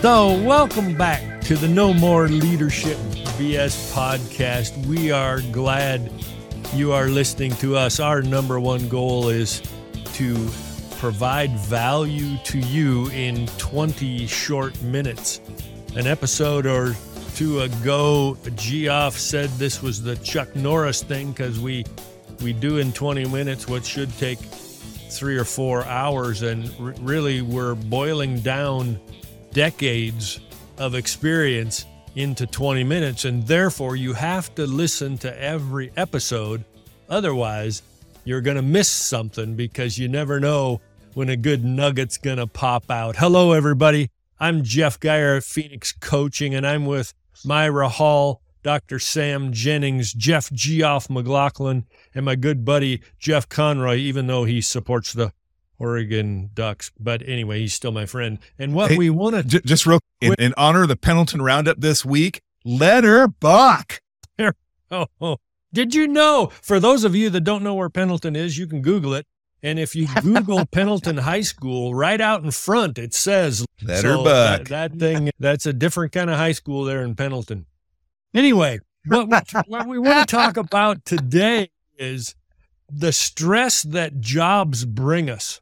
So, welcome back to the No More Leadership BS podcast. We are glad you are listening to us. Our number one goal is to provide value to you in 20 short minutes. An episode or two ago, Geoff said this was the Chuck Norris thing because we we do in 20 minutes what should take three or four hours, and r- really we're boiling down decades of experience into 20 minutes, and therefore you have to listen to every episode. Otherwise, you're going to miss something because you never know when a good nugget's going to pop out. Hello, everybody. I'm Jeff Geier Phoenix Coaching, and I'm with Myra Hall, Dr. Sam Jennings, Jeff Geoff McLachlan, and my good buddy Jeff Conroy, even though he supports the Oregon Ducks. But anyway, he's still my friend. And what Hey, we want to J- just real in, in honor of the Pendleton Roundup this week, Letter Buck. Oh, oh, did you know? For those of you that don't know where Pendleton is, you can Google it. And if you Google Pendleton High School, right out in front, it says Letter so Buck. That, that thing, that's a different kind of high school there in Pendleton. Anyway, what we, what we want to talk about today is the stress that jobs bring us.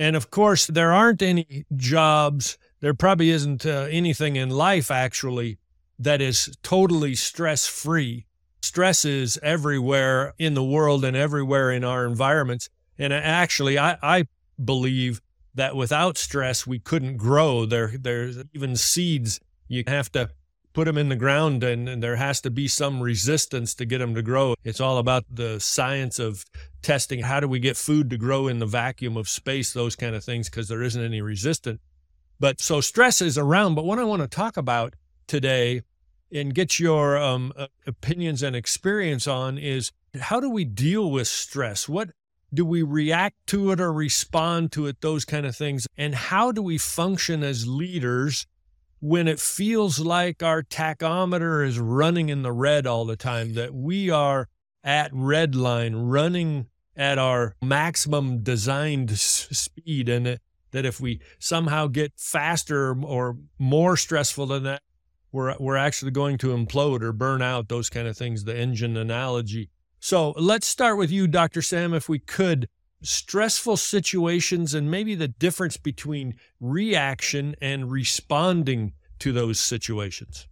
And of course, there aren't any jobs, there probably isn't uh, anything in life actually that is totally stress free. Stress is everywhere in the world and everywhere in our environments. And actually, I, I believe that without stress, we couldn't grow. There, there's even seeds, you have to put them in the ground and, and there has to be some resistance to get them to grow. It's all about the science of testing. How do we get food to grow in the vacuum of space, those kind of things, because there isn't any resistance. But so stress is around. But what I want to talk about today and get your um, uh, opinions and experience on is how do we deal with stress? What do we react to it or respond to it? Those kind of things. And how do we function as leaders when it feels like our tachometer is running in the red all the time, that we are at red line, running at our maximum designed s- speed, and that, that if we somehow get faster or more stressful than that, we're, we're actually going to implode or burn out, those kind of things, the engine analogy. So let's start with you, Dr. Sam, if we could. Stressful situations and maybe the difference between reaction and responding to those situations.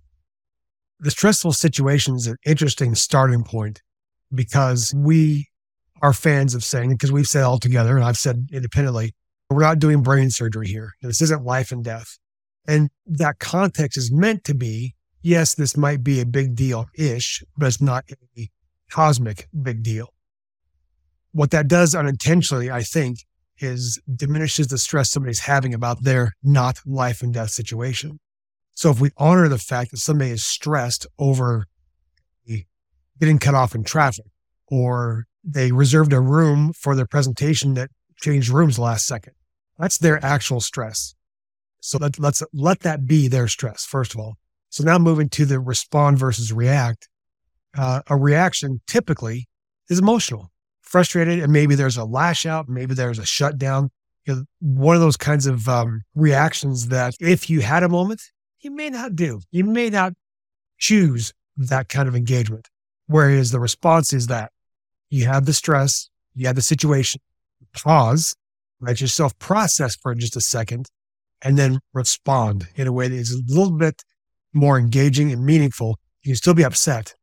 the stressful situation is an interesting starting point because we are fans of saying, because we've said all together, and I've said independently, we're not doing brain surgery here. This isn't life and death. And that context is meant to be, yes, this might be a big deal ish, but it's not a cosmic big deal. What that does unintentionally, I think, is diminishes the stress somebody's having about their not life and death situation. So if we honor the fact that somebody is stressed over getting cut off in traffic, or they reserved a room for their presentation that changed rooms last second, that's their actual stress. So let, let's let that be their stress, first of all. So now moving to the respond versus react. Uh, a reaction typically is emotional, frustrated, and maybe there's a lash out, maybe there's a shutdown. You know, one of those kinds of um, reactions that if you had a moment, you may not do. You may not choose that kind of engagement. Whereas the response is that you have the stress, you have the situation, pause, let yourself process for just a second, and then respond in a way that is a little bit more engaging and meaningful. You can still be upset,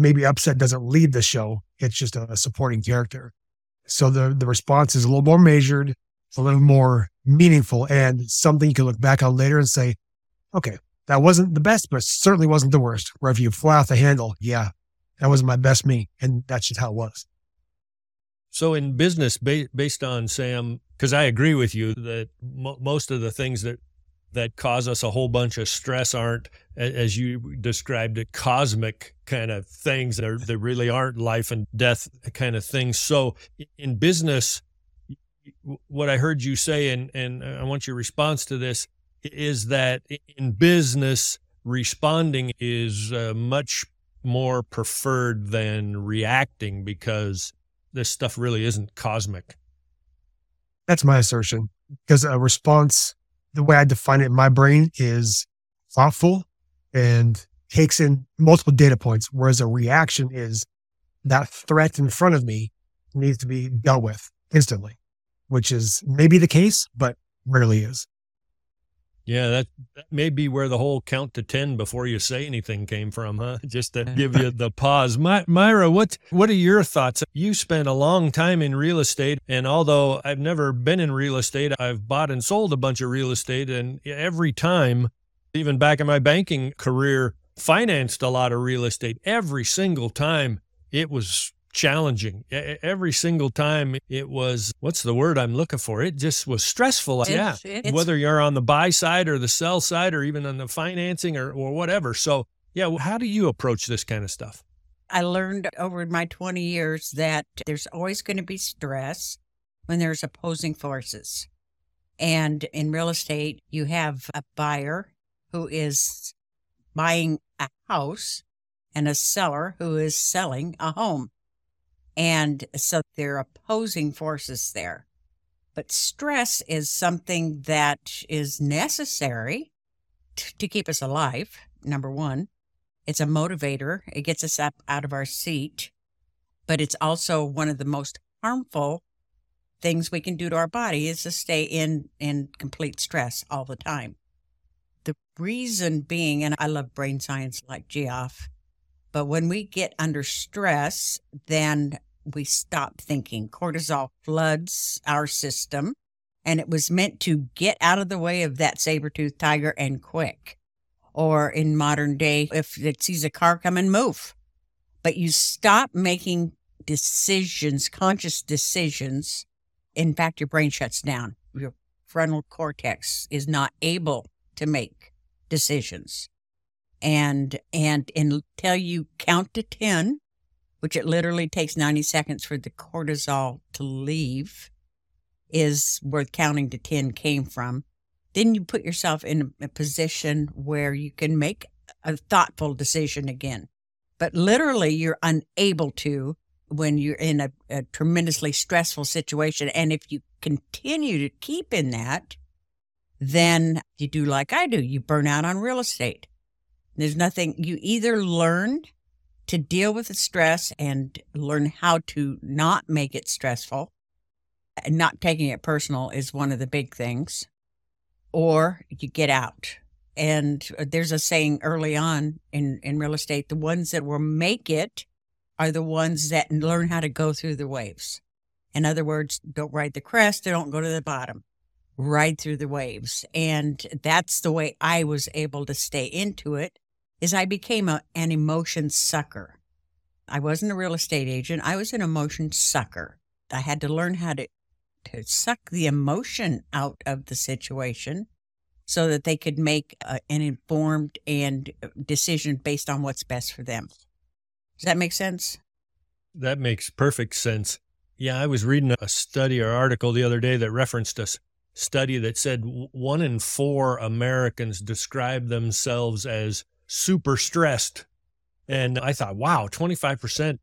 maybe upset doesn't lead the show. It's just a, supporting character. So the, the response is a little more measured, a little more meaningful, and something you can look back on later and say, okay, that wasn't the best, but certainly wasn't the worst. Where if you fly off the handle, yeah, that wasn't my best me. And that's just how it was. So, in business, ba- based on Sam, because I agree with you that mo- most of the things that that cause us a whole bunch of stress aren't, as you described it, cosmic kind of things. They're, they really aren't life and death kind of things. So, in business, what I heard you say, and and I want your response to this, is that in business, responding is uh, much more preferred than reacting because this stuff really isn't cosmic. That's my assertion because a response the way I define it in my brain is thoughtful and takes in multiple data points, whereas a reaction is that threat in front of me needs to be dealt with instantly, which is maybe the case, but rarely is. Yeah, that, that may be where the whole count to 10 before you say anything came from, huh? Just to give you the pause. My, Myra, what, what are your thoughts? You spent a long time in real estate. And although I've never been in real estate, I've bought and sold a bunch of real estate. And every time, even back in my banking career, financed a lot of real estate. Every single time it was challenging. Every single time it was, what's the word I'm looking for? It just was stressful. It's, yeah. It's, Whether you're on the buy side or the sell side or even on the financing or, or whatever. So, yeah, how do you approach this kind of stuff? I learned over my 20 years that there's always going to be stress when there's opposing forces. And in real estate, you have a buyer who is buying a house and a seller who is selling a home. And so they're opposing forces there. But stress is something that is necessary t- to keep us alive, number one. It's a motivator, it gets us up out of our seat, but it's also one of the most harmful things we can do to our body is to stay in in complete stress all the time. The reason being, and I love brain science like Geoff, but when we get under stress, then we stop thinking. Cortisol floods our system, and it was meant to get out of the way of that saber tooth tiger and quick. Or in modern day, if it sees a car coming, move. But you stop making decisions, conscious decisions. In fact, your brain shuts down. Your frontal cortex is not able to make decisions and and until you count to 10 which it literally takes 90 seconds for the cortisol to leave is where counting to 10 came from. Then you put yourself in a position where you can make a thoughtful decision again. But literally you're unable to when you're in a, a tremendously stressful situation. And if you continue to keep in that then you do like I do. You burn out on real estate there's nothing, you either learn to deal with the stress and learn how to not make it stressful. And not taking it personal is one of the big things, or you get out. And uh, there's a saying early on in, in real estate the ones that will make it are the ones that learn how to go through the waves. In other words, don't ride the crest, they don't go to the bottom ride through the waves. And that's the way I was able to stay into it is I became a, an emotion sucker. I wasn't a real estate agent. I was an emotion sucker. I had to learn how to, to suck the emotion out of the situation so that they could make a, an informed and uh, decision based on what's best for them. Does that make sense? That makes perfect sense. Yeah, I was reading a study or article the other day that referenced a study that said one in four Americans describe themselves as super stressed. And I thought, wow, 25%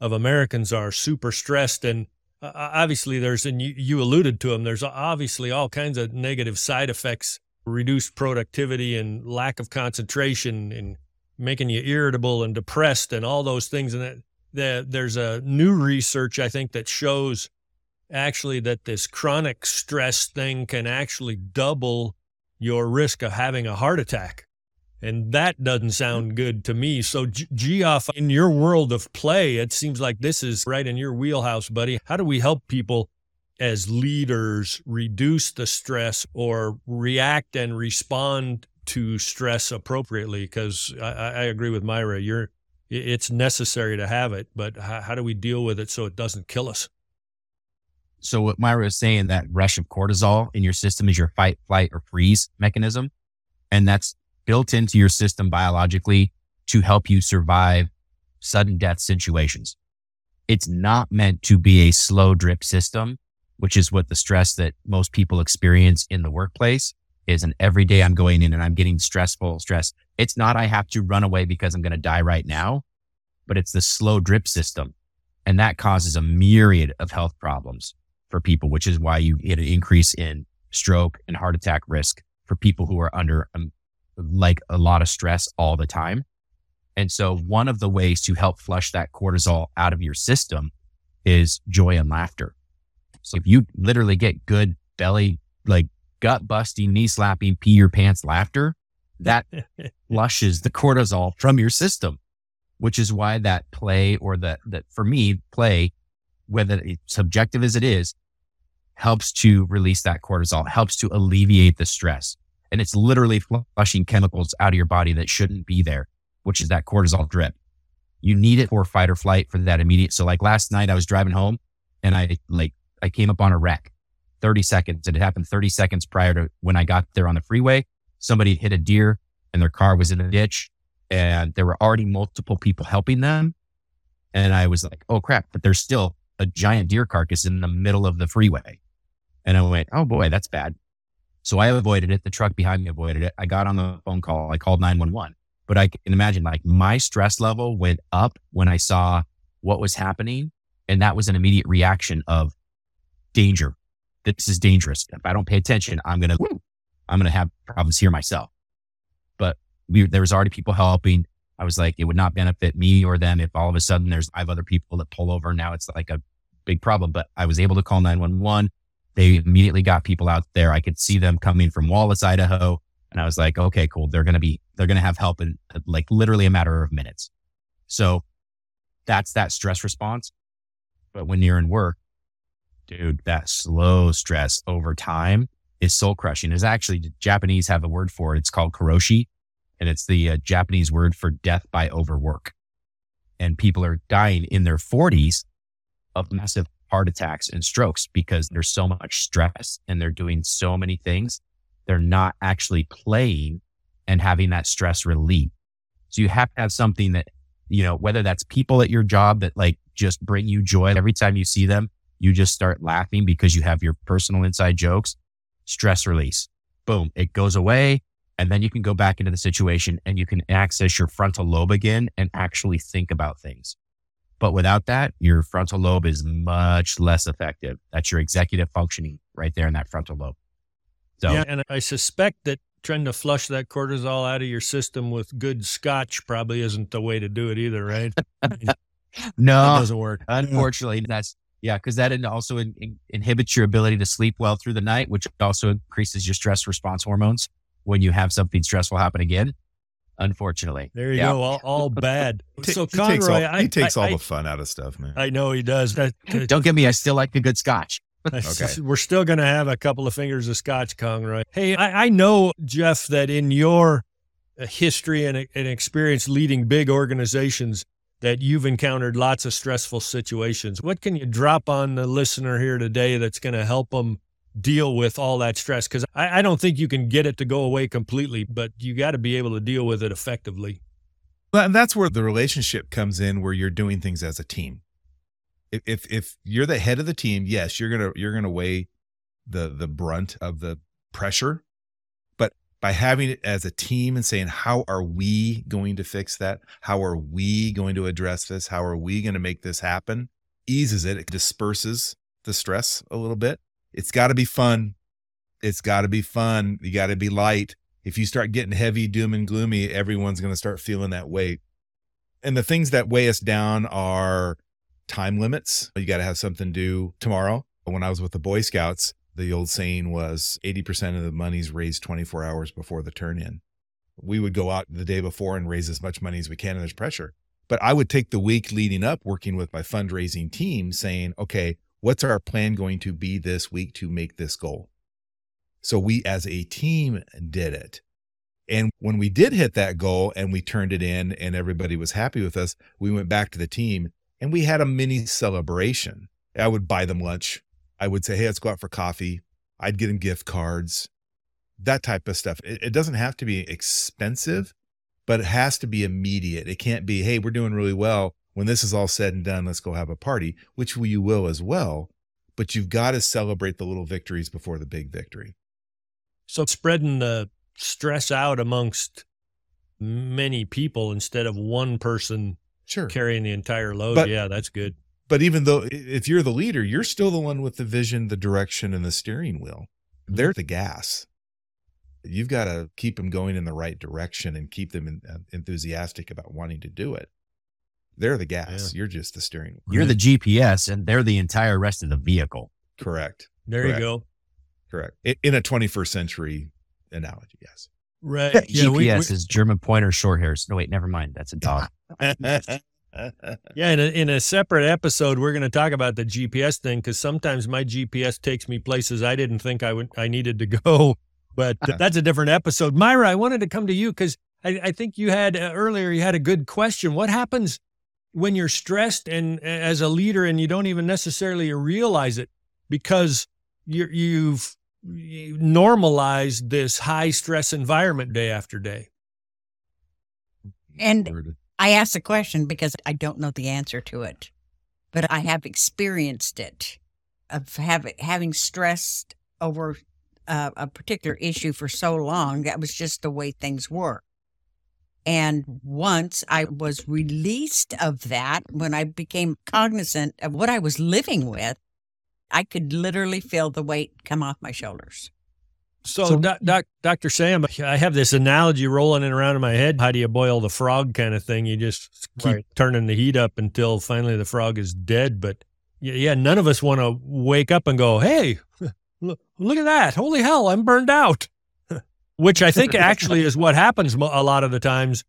of Americans are super stressed. And uh, obviously, there's, and you, you alluded to them, there's obviously all kinds of negative side effects reduced productivity and lack of concentration and making you irritable and depressed and all those things. And that, that there's a new research, I think, that shows actually that this chronic stress thing can actually double your risk of having a heart attack. And that doesn't sound good to me. So, Geoff, in your world of play, it seems like this is right in your wheelhouse, buddy. How do we help people as leaders reduce the stress or react and respond to stress appropriately? Because I, I, agree with Myra. You're, it's necessary to have it, but how, how do we deal with it so it doesn't kill us? So, what Myra is saying, that rush of cortisol in your system is your fight, flight, or freeze mechanism. And that's built into your system biologically to help you survive sudden death situations. It's not meant to be a slow drip system, which is what the stress that most people experience in the workplace is. And every day I'm going in and I'm getting stressful stress. It's not, I have to run away because I'm going to die right now, but it's the slow drip system. And that causes a myriad of health problems for people, which is why you get an increase in stroke and heart attack risk for people who are under um, like a lot of stress all the time. And so one of the ways to help flush that cortisol out of your system is joy and laughter. So if you literally get good belly, like gut busting, knee slapping, pee your pants laughter, that flushes the cortisol from your system, which is why that play or that, that for me, play, whether it's subjective as it is, helps to release that cortisol, helps to alleviate the stress. And it's literally flushing chemicals out of your body that shouldn't be there, which is that cortisol drip. You need it for fight or flight for that immediate. So like last night I was driving home and I like, I came up on a wreck 30 seconds. It happened 30 seconds prior to when I got there on the freeway. Somebody hit a deer and their car was in a ditch and there were already multiple people helping them. And I was like, oh crap, but there's still a giant deer carcass in the middle of the freeway. And I went, oh boy, that's bad. So I avoided it. The truck behind me avoided it. I got on the phone call. I called 911. But I can imagine like my stress level went up when I saw what was happening. And that was an immediate reaction of danger. This is dangerous. If I don't pay attention, I'm going to, I'm going to have problems here myself. But we, there was already people helping. I was like, it would not benefit me or them if all of a sudden there's five other people that pull over. Now it's like a big problem, but I was able to call 911. They immediately got people out there. I could see them coming from Wallace, Idaho. And I was like, okay, cool. They're going to be, they're going to have help in like literally a matter of minutes. So that's that stress response. But when you're in work, dude, that slow stress over time is soul crushing. Is actually Japanese have a word for it. It's called karoshi, and it's the uh, Japanese word for death by overwork. And people are dying in their 40s of massive heart attacks and strokes because there's so much stress and they're doing so many things. They're not actually playing and having that stress relief. So you have to have something that, you know, whether that's people at your job that like just bring you joy every time you see them, you just start laughing because you have your personal inside jokes, stress release. Boom, it goes away. And then you can go back into the situation and you can access your frontal lobe again and actually think about things. But without that, your frontal lobe is much less effective. That's your executive functioning right there in that frontal lobe. So, yeah, and I suspect that trying to flush that cortisol out of your system with good scotch probably isn't the way to do it either, right? no, that doesn't work. Unfortunately, that's yeah, because that also in, in, inhibits your ability to sleep well through the night, which also increases your stress response hormones when you have something stressful happen again unfortunately. There you yeah. go. All, all bad. so Conroy, he takes all, I, he takes I, all I, the fun out of stuff, man. I know he does. Don't get me. I still like a good scotch. okay. We're still going to have a couple of fingers of scotch, Conroy. Hey, I, I know, Jeff, that in your uh, history and, and experience leading big organizations, that you've encountered lots of stressful situations. What can you drop on the listener here today that's going to help them deal with all that stress because I, I, don't think you can get it to go away completely, but you got to be able to deal with it effectively. Well, and that's where the relationship comes in, where you're doing things as a team. If if, if you're the head of the team, yes, you're gonna you're gonna weigh the the brunt of the pressure, but by having it as a team and saying, how are we going to fix that? How are we going to address this? How are we going to make this happen? Eases it, it disperses the stress a little bit it's got to be fun. It's got to be fun. You got to be light. If you start getting heavy, doom and gloomy, everyone's going to start feeling that weight. And the things that weigh us down are time limits. You got to have something due tomorrow. When I was with the Boy Scouts, the old saying was 80% of the money's raised 24 hours before the turn in. We would go out the day before and raise as much money as we can, and there's pressure. But I would take the week leading up working with my fundraising team saying, okay, what's our plan going to be this week to make this goal? So we as a team did it. And when we did hit that goal and we turned it in and everybody was happy with us, we went back to the team and we had a mini celebration. I would buy them lunch. I would say, hey, let's go out for coffee. I'd get them gift cards, that type of stuff. It, doesn't have to be expensive, but it has to be immediate. It can't be, hey, we're doing really well when this is all said and done, let's go have a party, which you will as well. But you've got to celebrate the little victories before the big victory. So spreading the stress out amongst many people instead of one person sure. carrying the entire load. But, yeah, that's good. But even though if you're the leader, you're still the one with the vision, the direction, and the steering wheel. Mm-hmm. They're the gas. you've got to keep them going in the right direction and keep them enthusiastic about wanting to do it. They're the gas. You're just the steering. wheel. You're the GPS and they're the entire rest of the vehicle. Correct. There Correct. you go. Correct. In a 21st century analogy, yes. Right. GPS we- we- is German pointer short hairs. No, wait, never mind. That's a dog. Yeah, in a, in a separate episode, we're going to talk about the GPS thing because sometimes my GPS takes me places I didn't think I would I needed to go. But that's a different episode. Myra, I wanted to come to you because I, I think you had uh, earlier you had a good question. What happens when you're stressed and as a leader and you don't even necessarily realize it because you're, you've normalized this high stress environment day after day. And I asked the question because I don't know the answer to it, but I have experienced it of having having stressed over uh, a particular issue for so long. That was just the way things were. And once I was released of that, when I became cognizant of what I was living with, I could literally feel the weight come off my shoulders. So, So- doc, doc, Dr. Sam, I have this analogy rolling in around in my head. How do you boil the frog kind of thing? You just keep Right. turning the heat up until finally the frog is dead. But yeah, yeah none of us want to wake up and go, hey, look, look at that. Holy hell, I'm burned out. Which I think actually is what happens a lot of the times.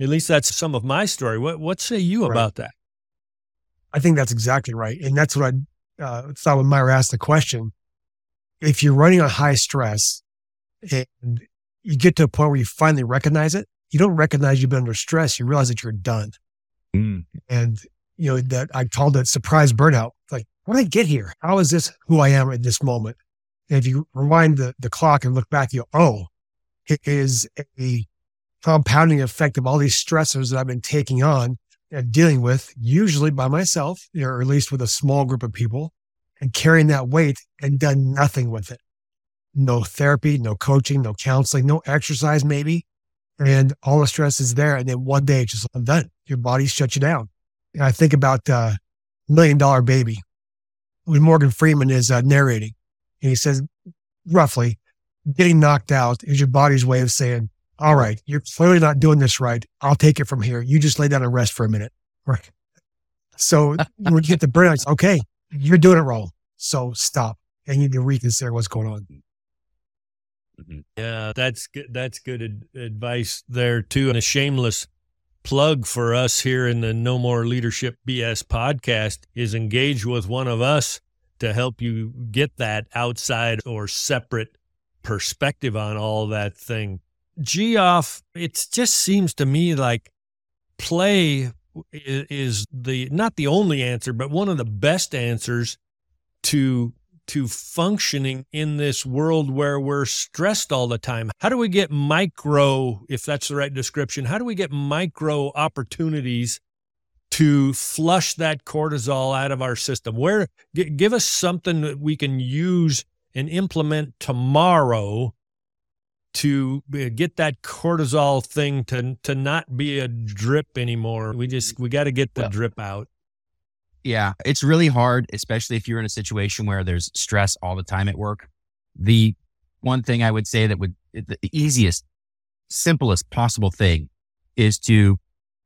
At least that's some of my story. What, what say you Right. about that? I think that's exactly right. And that's what I uh, thought when Myra asked the question. If you're running on high stress and you get to a point where you finally recognize it, you don't recognize you've been under stress. You realize that you're done. Mm. And, you know, that I called it surprise burnout. Like, when did I get here? How is this who I am at this moment? And if you rewind the, the clock and look back, you go, oh, is a compounding effect of all these stressors that I've been taking on and dealing with, usually by myself, or at least with a small group of people, and carrying that weight and done nothing with it. No therapy, no coaching, no counseling, no exercise, maybe. And all the stress is there. And then one day it's just, I'm done. Your body shuts you down. And I think about uh, Million Dollar Baby when Morgan Freeman is uh, narrating. And he says, roughly, getting knocked out is your body's way of saying, all right, you're clearly not doing this right. I'll take it from here. You just lay down and rest for a minute. Right. So when you get the burnout, it's okay, you're doing it wrong. So stop and you need to reconsider what's going on. Mm-hmm. Yeah, that's good. That's good ad- advice there too, and a shameless plug for us here in the No More Leadership BS podcast is engage with one of us to help you get that outside or separate perspective on all that thing. Geoff, it just seems to me like play is the not the only answer, but one of the best answers to to functioning in this world where we're stressed all the time? How do we get micro, if that's the right description, how do we get micro opportunities to flush that cortisol out of our system? Where give us something that we can use and implement tomorrow to uh, get that cortisol thing to to not be a drip anymore. We just we got to get the Well, drip out. Yeah, it's really hard, especially if you're in a situation where there's stress all the time at work. The one thing I would say that would the easiest, simplest possible thing is to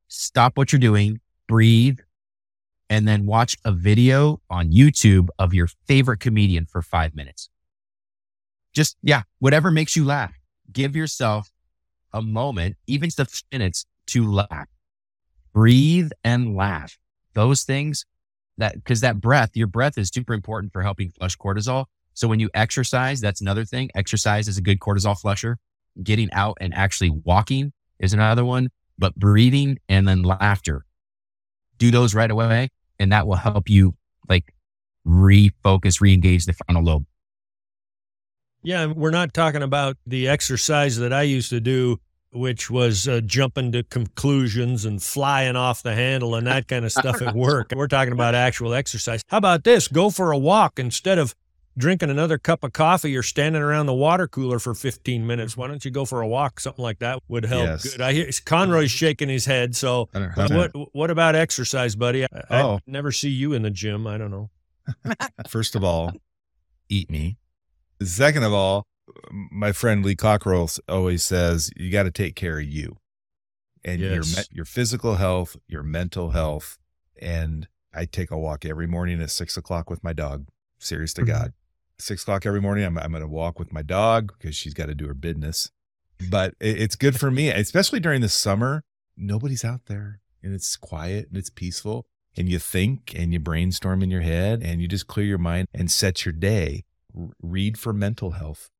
stop what you're doing, breathe, and then watch a video on YouTube of your favorite comedian for five minutes. Just, yeah, whatever makes you laugh. Give yourself a moment, even just a few minutes to laugh. Breathe and laugh. Those things that because that breath, your breath is super important for helping flush cortisol. So when you exercise, that's another thing. Exercise is a good cortisol flusher. Getting out and actually walking is another one, but breathing and then laughter. Do those right away. And that will help you like refocus, re-engage the frontal lobe. Yeah, we're not talking about the exercise that I used to do, which was uh, jumping to conclusions and flying off the handle and that kind of stuff at work. We're talking about actual exercise. How about this? Go for a walk instead of drinking another cup of coffee or standing around the water cooler for 15 minutes. Why don't you go for a walk? Something like that would help. Yes. Good. I hear Conroy's shaking his head. So, what what about exercise, buddy? I, I Oh. never see you in the gym. I don't know. First of all, Eat me. Second of all, my friend Lee Cockrell always says you got to take care of you and your Yes. me- your physical health, your mental health, and I take a walk every morning at six o'clock with my dog. Serious to Mhm. God, six o'clock every morning. I'm I'm going to walk with my dog because she's got to do her business. But it, it's good for me, especially during the summer. Nobody's out there, and it's quiet and it's peaceful. And you think and you brainstorm in your head, and you just clear your mind and set your day. R- read for mental health.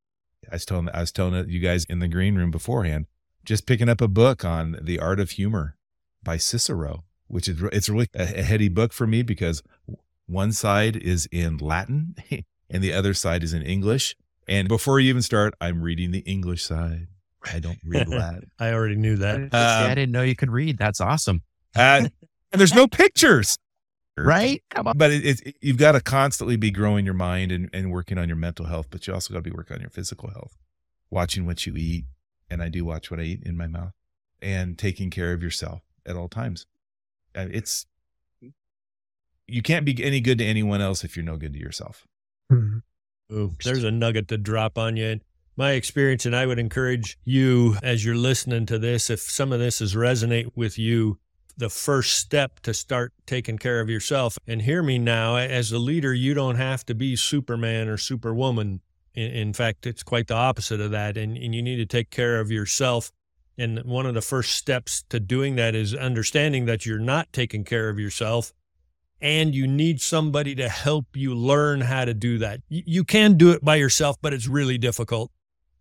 I was telling I was telling you guys in the green room beforehand, just picking up a book on the art of humor by Cicero, which is it's really a, a heady book for me because one side is in Latin and the other side is in English. And before you even start, I'm reading the English side. I don't read Latin. I already knew that. See, I didn't know you could read. That's awesome. Uh, and there's no pictures. Right? Come on. But it, it, you've got to constantly be growing your mind and, and working on your mental health, but you also got to be working on your physical health, watching what you eat. And I do watch what I eat in my mouth and taking care of yourself at all times. Uh, It's, you can't be any good to anyone else if you're no good to yourself. Mhm. Ooh, there's a nugget to drop on you. My experience, and I would encourage you as you're listening to this, if some of this is resonate with you, the first step to start taking care of yourself. And hear me now, as a leader, you don't have to be Superman or Superwoman. In, in fact, it's quite the opposite of that. And, and you need to take care of yourself. And one of the first steps to doing that is understanding that you're not taking care of yourself and you need somebody to help you learn how to do that. You can do it by yourself, but it's really difficult,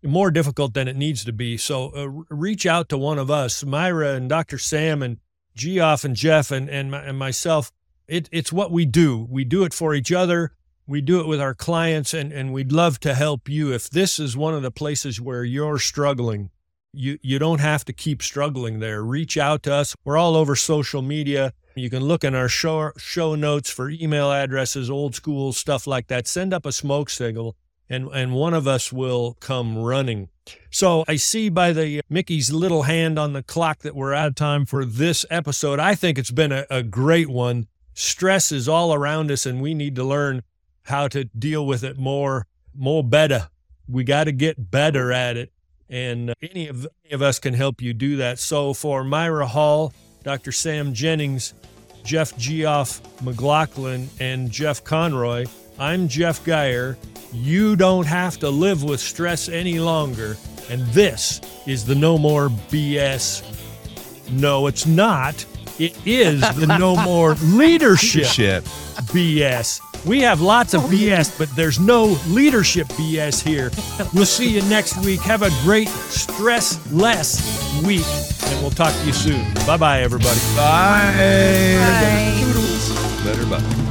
more difficult than it needs to be. So uh, reach out to one of us, Myra and Dr. Sam and Geoff and Jeff and, and, my, and myself. It, it's what we do. We do it for each other. We do it with our clients, and, and we'd love to help you. If this is one of the places where you're struggling, you, you don't have to keep struggling there. Reach out to us. We're all over social media. You can look in our show, show notes for email addresses, old school stuff like that. Send up a smoke signal, and, and one of us will come running. So I see by the Mickey's little hand on the clock that we're out of time for this episode. I think it's been a, a great one. Stress is all around us, and we need to learn how to deal with it more, more better. We got to get better at it. And uh, any of, any of us can help you do that. So for Myra Hall, Dr. Sam Jennings, Jeff Geoff McLachlan, and Jeff Conroy, I'm Jeff Geier. You don't have to live with stress any longer. And this is the No More BS. No, it's not. It is the No More Leadership Shit. BS. We have lots of BS, but there's no leadership BS here. We'll see you next week. Have a great stress less week, and we'll talk to you soon. Bye bye, everybody. Bye. Bye. Better bye.